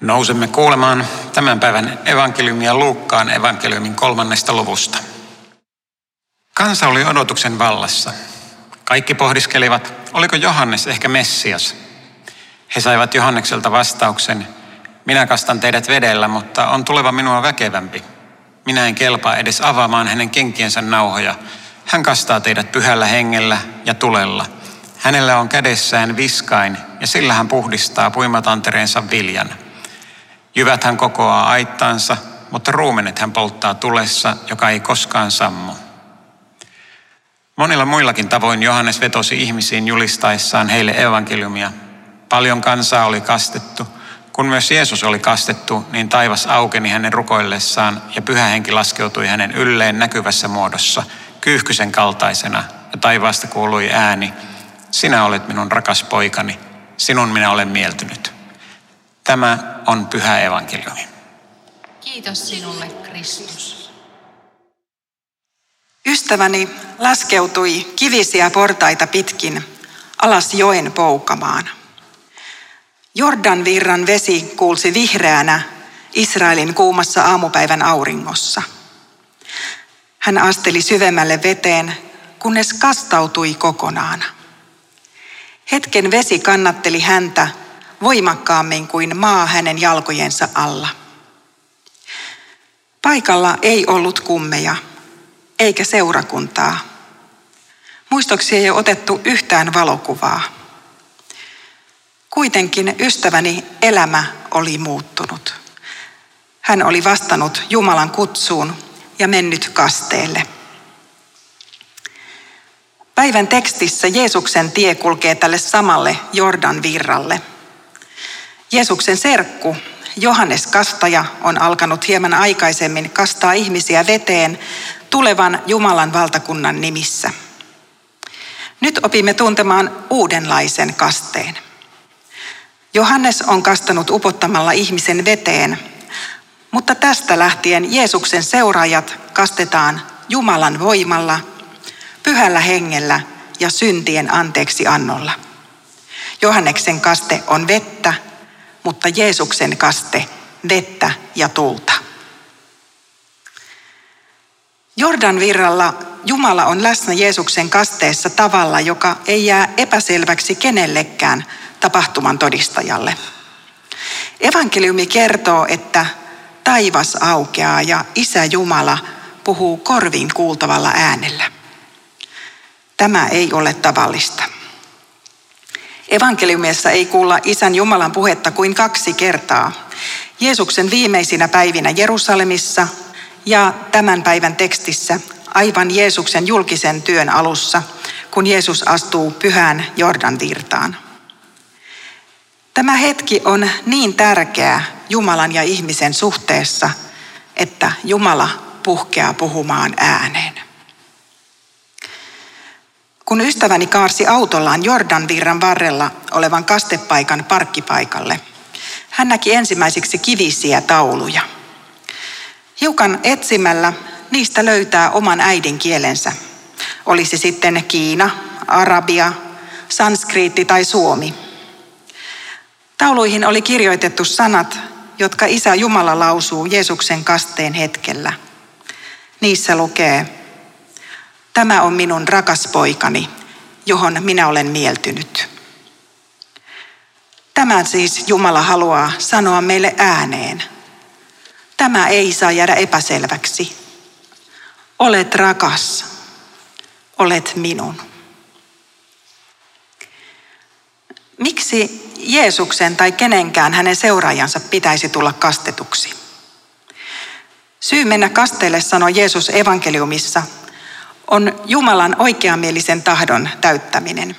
Nousemme kuulemaan tämän päivän evankeliumia Luukkaan evankeliumin kolmannesta luvusta. Kansa oli odotuksen vallassa. Kaikki pohdiskelivat, oliko Johannes ehkä Messias. He saivat Johannekselta vastauksen, minä kastan teidät vedellä, mutta on tuleva minua väkevämpi. Minä en kelpaa edes avaamaan hänen kenkiensä nauhoja. Hän kastaa teidät pyhällä hengellä ja tulella. Hänellä on kädessään viskain ja sillä hän puhdistaa puimatantereensa viljan. Jyvät hän kokoaa aittansa, mutta ruumenet hän polttaa tulessa, joka ei koskaan sammu. Monilla muillakin tavoin Johannes vetosi ihmisiin julistaessaan heille evankeliumia. Paljon kansaa oli kastettu. Kun myös Jeesus oli kastettu, niin taivas aukeni hänen rukoillessaan ja pyhä henki laskeutui hänen ylleen näkyvässä muodossa, kyyhkysen kaltaisena, ja taivaasta kuului ääni, sinä olet minun rakas poikani, sinun minä olen mieltynyt. Tämä on pyhä evankeliumi. Kiitos sinulle, Kristus. Ystäväni laskeutui kivisiä portaita pitkin alas joen poukamaan. Jordan virran vesi kuulsi vihreänä Israelin kuumassa aamupäivän auringossa. Hän asteli syvemmälle veteen, kunnes kastautui kokonaan. Hetken vesi kannatteli häntä voimakkaammin kuin maa hänen jalkojensa alla. Paikalla ei ollut kummeja, eikä seurakuntaa. Muistoksi ei ole otettu yhtään valokuvaa. Kuitenkin ystäväni elämä oli muuttunut. Hän oli vastannut Jumalan kutsuun ja mennyt kasteelle. Päivän tekstissä Jeesuksen tie kulkee tälle samalle Jordan virralle – Jeesuksen serkku Johannes Kastaja on alkanut hieman aikaisemmin kastaa ihmisiä veteen tulevan Jumalan valtakunnan nimissä. Nyt opimme tuntemaan uudenlaisen kasteen. Johannes on kastanut upottamalla ihmisen veteen, mutta tästä lähtien Jeesuksen seuraajat kastetaan Jumalan voimalla, pyhällä hengellä ja syntien anteeksi annolla. Johanneksen kaste on vettä mutta Jeesuksen kaste vettä ja tulta. Jordan virralla Jumala on läsnä Jeesuksen kasteessa tavalla, joka ei jää epäselväksi kenellekään tapahtuman todistajalle. Evankeliumi kertoo, että taivas aukeaa ja Isä Jumala puhuu korviin kuultavalla äänellä. Tämä ei ole tavallista. Evankeliumissa ei kuulla Isän Jumalan puhetta kuin kaksi kertaa. Jeesuksen viimeisinä päivinä Jerusalemissa ja tämän päivän tekstissä aivan Jeesuksen julkisen työn alussa, kun Jeesus astuu pyhään Jordan virtaan. Tämä hetki on niin tärkeä Jumalan ja ihmisen suhteessa, että Jumala puhkeaa puhumaan ääneen. Kun ystäväni kaarsi autollaan Jordan virran varrella olevan kastepaikan parkkipaikalle, hän näki ensimmäiseksi kivisiä tauluja. Hiukan etsimällä niistä löytää oman äidinkielensä. Olisi sitten Kiina, Arabia, sanskriitti tai suomi. Tauluihin oli kirjoitettu sanat, jotka Isä Jumala lausuu Jeesuksen kasteen hetkellä. Niissä lukee, Tämä on minun rakas poikani, johon minä olen mieltynyt. Tämän siis Jumala haluaa sanoa meille ääneen. Tämä ei saa jäädä epäselväksi. Olet rakas. Olet minun. Miksi Jeesuksen tai kenenkään hänen seuraajansa pitäisi tulla kastetuksi? Syy mennä kasteelle sanoo Jeesus evankeliumissa – on Jumalan oikeamielisen tahdon täyttäminen.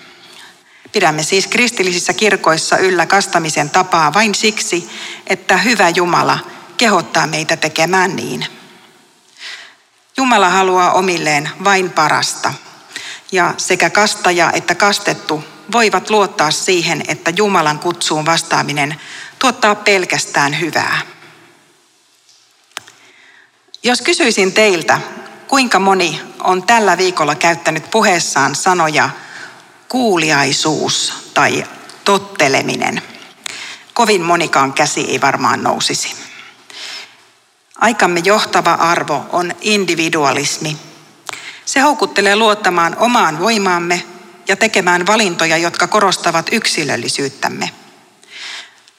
Pidämme siis kristillisissä kirkoissa yllä kastamisen tapaa vain siksi, että hyvä Jumala kehottaa meitä tekemään niin. Jumala haluaa omilleen vain parasta. Ja sekä kastaja että kastettu voivat luottaa siihen, että Jumalan kutsuun vastaaminen tuottaa pelkästään hyvää. Jos kysyisin teiltä, Kuinka moni on tällä viikolla käyttänyt puheessaan sanoja kuuliaisuus tai totteleminen? kovin monikaan käsi ei varmaan nousisi. Aikamme johtava arvo on individualismi. Se houkuttelee luottamaan omaan voimaamme ja tekemään valintoja, jotka korostavat yksilöllisyyttämme.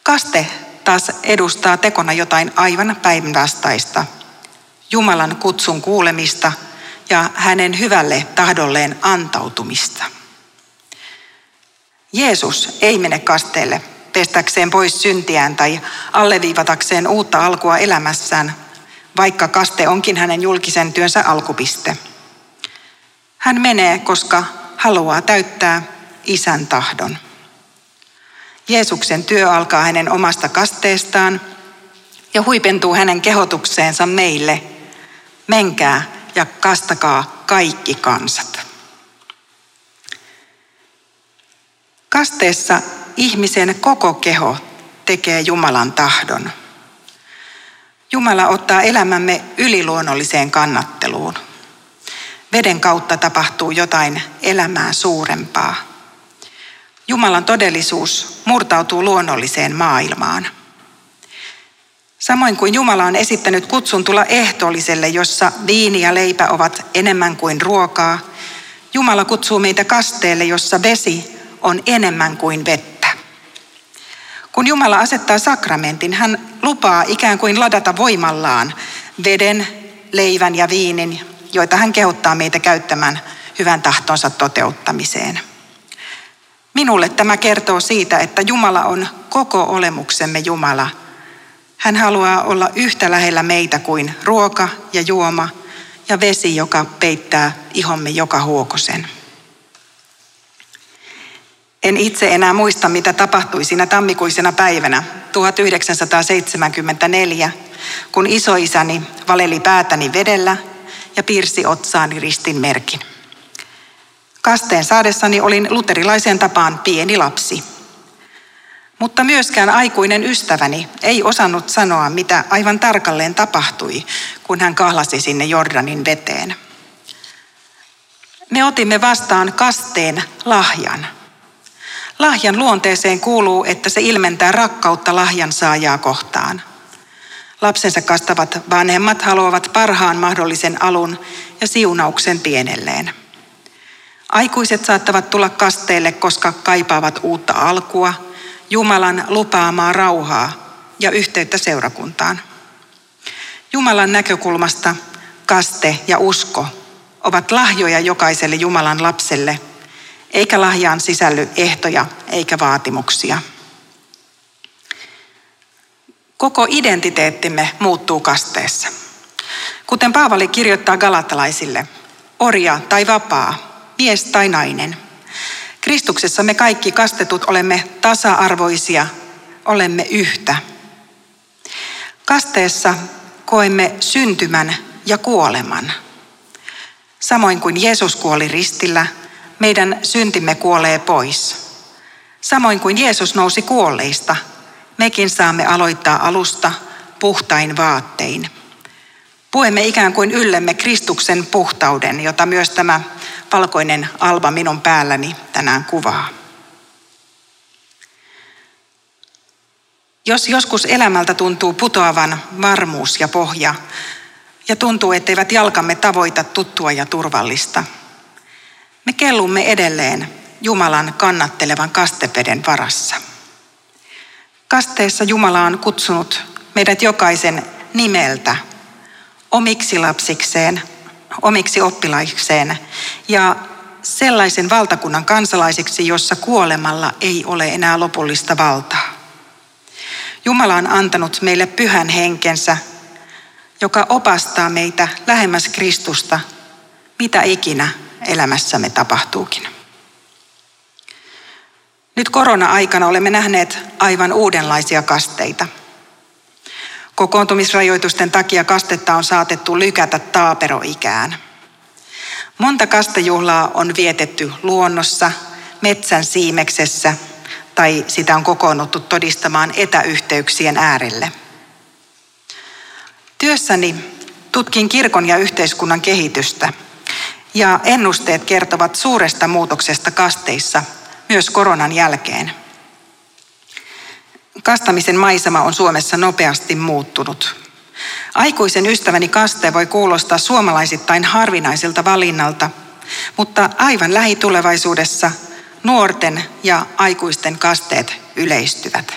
Kaste taas edustaa tekona jotain aivan päinvastaista. Jumalan kutsun kuulemista ja hänen hyvälle tahdolleen antautumista. Jeesus ei mene kasteelle pestäkseen pois syntiään tai alleviivatakseen uutta alkua elämässään, vaikka kaste onkin hänen julkisen työnsä alkupiste. Hän menee, koska haluaa täyttää isän tahdon. Jeesuksen työ alkaa hänen omasta kasteestaan ja huipentuu hänen kehotukseensa meille. Menkää ja kastakaa kaikki kansat. Kasteessa ihmisen koko keho tekee Jumalan tahdon. Jumala ottaa elämämme yliluonnolliseen kannatteluun. Veden kautta tapahtuu jotain elämää suurempaa. Jumalan todellisuus murtautuu luonnolliseen maailmaan. Samoin kuin Jumala on esittänyt kutsun tulla ehtoolliselle, jossa viini ja leipä ovat enemmän kuin ruokaa, Jumala kutsuu meitä kasteelle, jossa vesi on enemmän kuin vettä. Kun Jumala asettaa sakramentin, hän lupaa ikään kuin ladata voimallaan veden, leivän ja viinin, joita hän kehottaa meitä käyttämään hyvän tahtonsa toteuttamiseen. Minulle tämä kertoo siitä, että Jumala on koko olemuksemme Jumala. Hän haluaa olla yhtä lähellä meitä kuin ruoka ja juoma ja vesi, joka peittää ihomme joka huokosen. En itse enää muista, mitä tapahtui siinä tammikuisena päivänä 1974, kun isoisäni valeli päätäni vedellä ja piirsi otsaani ristin merkin. Kasteen saadessani olin luterilaisen tapaan pieni lapsi. Mutta myöskään aikuinen ystäväni ei osannut sanoa, mitä aivan tarkalleen tapahtui, kun hän kahlasi sinne Jordanin veteen. Me otimme vastaan kasteen lahjan. Lahjan luonteeseen kuuluu, että se ilmentää rakkautta lahjan saajaa kohtaan. Lapsensa kastavat vanhemmat haluavat parhaan mahdollisen alun ja siunauksen pienelleen. Aikuiset saattavat tulla kasteelle, koska kaipaavat uutta alkua, Jumalan lupaamaa rauhaa ja yhteyttä seurakuntaan. Jumalan näkökulmasta kaste ja usko ovat lahjoja jokaiselle Jumalan lapselle, eikä lahjaan sisälly ehtoja eikä vaatimuksia. Koko identiteettimme muuttuu kasteessa. Kuten Paavali kirjoittaa galatalaisille, orja tai vapaa, mies tai nainen. Kristuksessa me kaikki kastetut olemme tasa-arvoisia, olemme yhtä. Kasteessa koemme syntymän ja kuoleman. Samoin kuin Jeesus kuoli ristillä, meidän syntimme kuolee pois. Samoin kuin Jeesus nousi kuolleista, mekin saamme aloittaa alusta puhtain vaattein. Puemme ikään kuin yllemme Kristuksen puhtauden, jota myös tämä valkoinen alba minun päälläni tänään kuvaa. Jos joskus elämältä tuntuu putoavan varmuus ja pohja, ja tuntuu, etteivät jalkamme tavoita tuttua ja turvallista, me kellumme edelleen Jumalan kannattelevan kasteveden varassa. Kasteessa Jumala on kutsunut meidät jokaisen nimeltä omiksi lapsikseen omiksi oppilaiksi ja sellaisen valtakunnan kansalaisiksi, jossa kuolemalla ei ole enää lopullista valtaa. Jumala on antanut meille pyhän henkensä, joka opastaa meitä lähemmäs Kristusta, mitä ikinä elämässämme tapahtuukin. Nyt korona-aikana olemme nähneet aivan uudenlaisia kasteita – Kokoontumisrajoitusten takia kastetta on saatettu lykätä taaperoikään. Monta kastejuhlaa on vietetty luonnossa, metsän siimeksessä tai sitä on kokoonnuttu todistamaan etäyhteyksien äärelle. Työssäni tutkin kirkon ja yhteiskunnan kehitystä ja ennusteet kertovat suuresta muutoksesta kasteissa myös koronan jälkeen – kastamisen maisema on Suomessa nopeasti muuttunut. Aikuisen ystäväni kaste voi kuulostaa suomalaisittain harvinaiselta valinnalta, mutta aivan lähitulevaisuudessa nuorten ja aikuisten kasteet yleistyvät.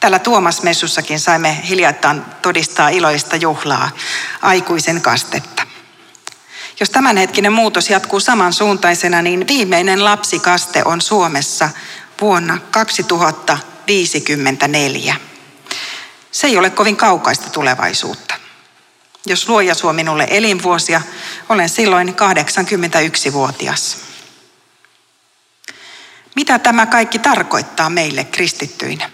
Tällä Tuomas-messussakin saimme hiljattain todistaa iloista juhlaa, aikuisen kastetta. Jos tämänhetkinen muutos jatkuu samansuuntaisena, niin viimeinen lapsikaste on Suomessa vuonna 2054. Se ei ole kovin kaukaista tulevaisuutta. Jos luoja suo minulle elinvuosia, olen silloin 81-vuotias. Mitä tämä kaikki tarkoittaa meille kristittyinä?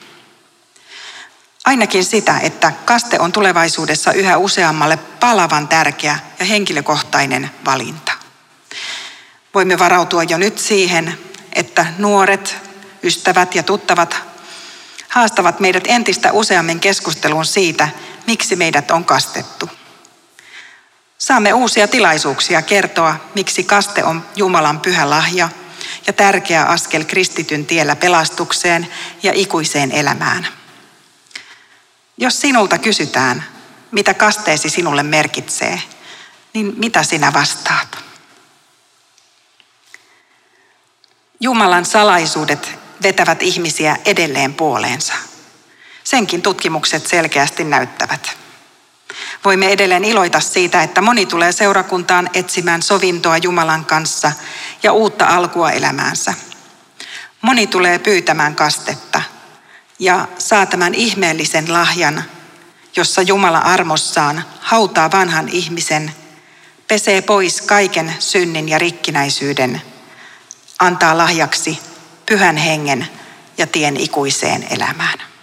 Ainakin sitä, että kaste on tulevaisuudessa yhä useammalle palavan tärkeä ja henkilökohtainen valinta. Voimme varautua jo nyt siihen, että nuoret, ystävät ja tuttavat haastavat meidät entistä useammin keskusteluun siitä, miksi meidät on kastettu. Saamme uusia tilaisuuksia kertoa, miksi kaste on Jumalan pyhä lahja ja tärkeä askel kristityn tiellä pelastukseen ja ikuiseen elämään. Jos sinulta kysytään, mitä kasteesi sinulle merkitsee, niin mitä sinä vastaat? Jumalan salaisuudet vetävät ihmisiä edelleen puoleensa. Senkin tutkimukset selkeästi näyttävät. Voimme edelleen iloita siitä, että moni tulee seurakuntaan etsimään sovintoa Jumalan kanssa ja uutta alkua elämäänsä. Moni tulee pyytämään kastetta ja saa tämän ihmeellisen lahjan, jossa Jumala armossaan hautaa vanhan ihmisen, pesee pois kaiken synnin ja rikkinäisyyden, antaa lahjaksi pyhän hengen ja tien ikuiseen elämään.